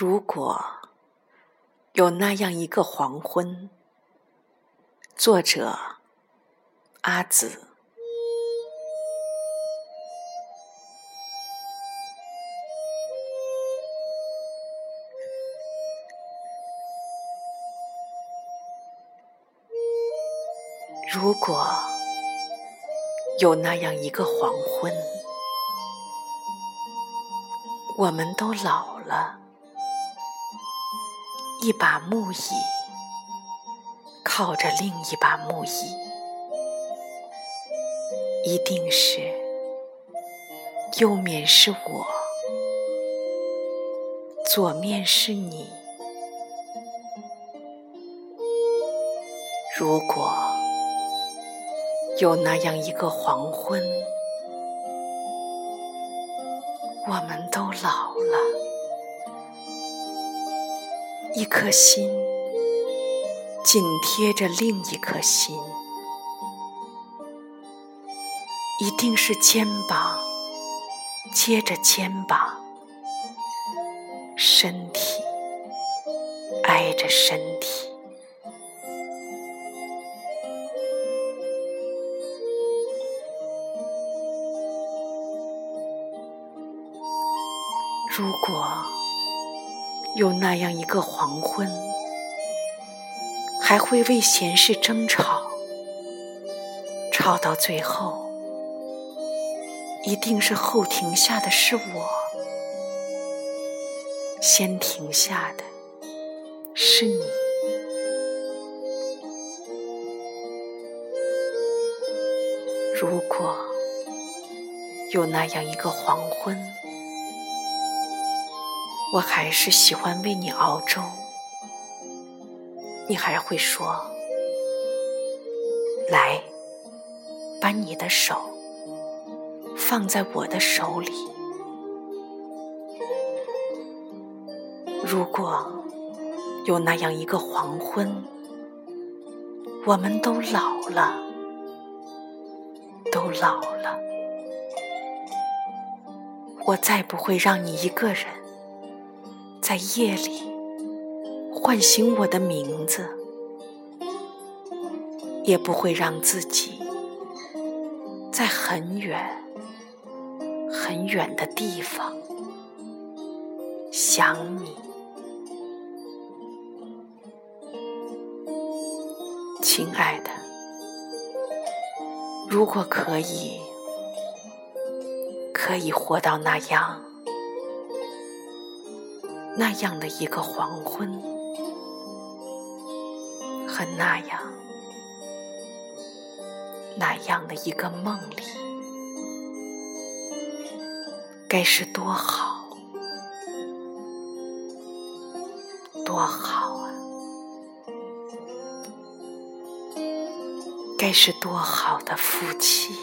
如果有那样一个黄昏，作者阿紫。如果有那样一个黄昏，我们都老了。一把木椅靠着另一把木椅，一定是右面是我，左面是你。如果有那样一个黄昏，我们都老了。一颗心紧贴着另一颗心，一定是肩膀接着肩膀，身体挨着身体。如果。有那样一个黄昏，还会为闲事争吵，吵到最后，一定是后停下的是我，先停下的是你。如果有那样一个黄昏，我还是喜欢为你熬粥，你还会说：“来，把你的手放在我的手里。”如果有那样一个黄昏，我们都老了，都老了，我再不会让你一个人。在夜里唤醒我的名字，也不会让自己在很远很远的地方想你，亲爱的。如果可以，可以活到那样。那样的一个黄昏，和那样那样的一个梦里，该是多好，多好啊！该是多好的夫妻。